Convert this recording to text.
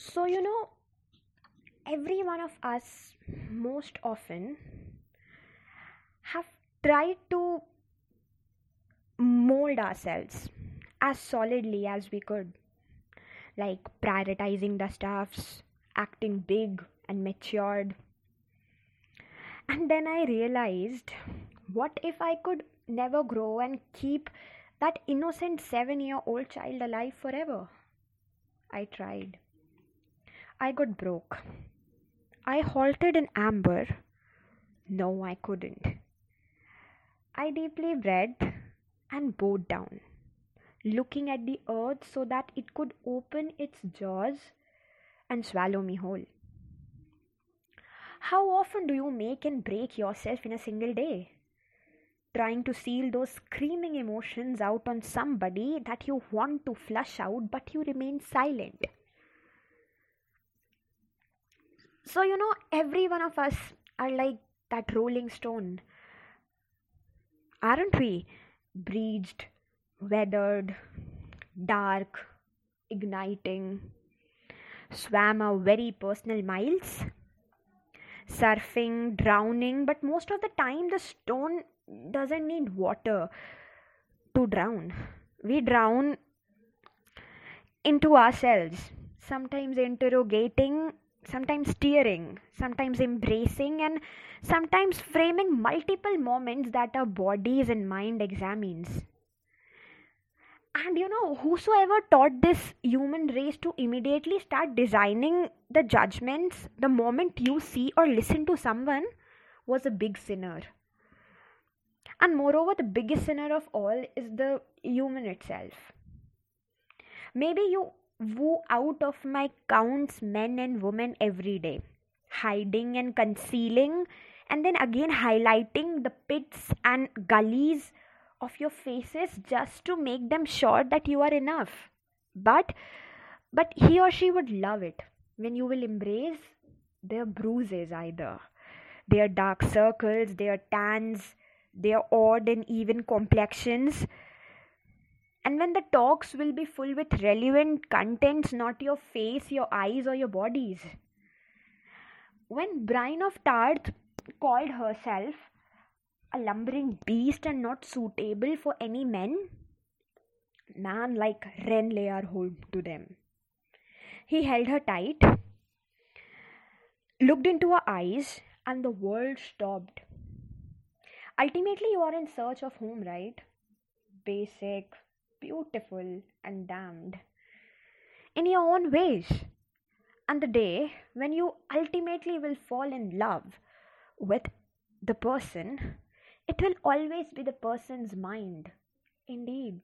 So, you know, every one of us most often have tried to mold ourselves as solidly as we could, like prioritizing the stuffs, acting big and matured. And then I realized what if I could never grow and keep that innocent seven year old child alive forever? I tried. I got broke. I halted in amber. No, I couldn't. I deeply breathed and bowed down, looking at the earth so that it could open its jaws and swallow me whole. How often do you make and break yourself in a single day? Trying to seal those screaming emotions out on somebody that you want to flush out, but you remain silent. So, you know, every one of us are like that rolling stone, aren't we? Breached, weathered, dark, igniting, swam a very personal miles, surfing, drowning, but most of the time the stone doesn't need water to drown. We drown into ourselves, sometimes interrogating, sometimes steering, sometimes embracing, and sometimes framing multiple moments that our bodies and mind examines. And you know, whosoever taught this human race to immediately start designing the judgments the moment you see or listen to someone was a big sinner. And moreover, the biggest sinner of all is the human itself. Maybe you woo out of my counts men and women every day, hiding and concealing, and then again highlighting the pits and gullies of your faces just to make them sure that you are enough. But but he or she would love it when you will embrace their bruises either, their dark circles, their tans, their odd and even complexions and when the talks will be full with relevant contents, not your face, your eyes, or your bodies. When Brienne of Tarth called herself a lumbering beast and not suitable for any men, man like Renly hold to them. He held her tight, looked into her eyes, and the world stopped. Ultimately, you are in search of home, right? Basic, beautiful, and damned. In your own ways. And the day when you ultimately will fall in love with the person, it will always be the person's mind. Indeed.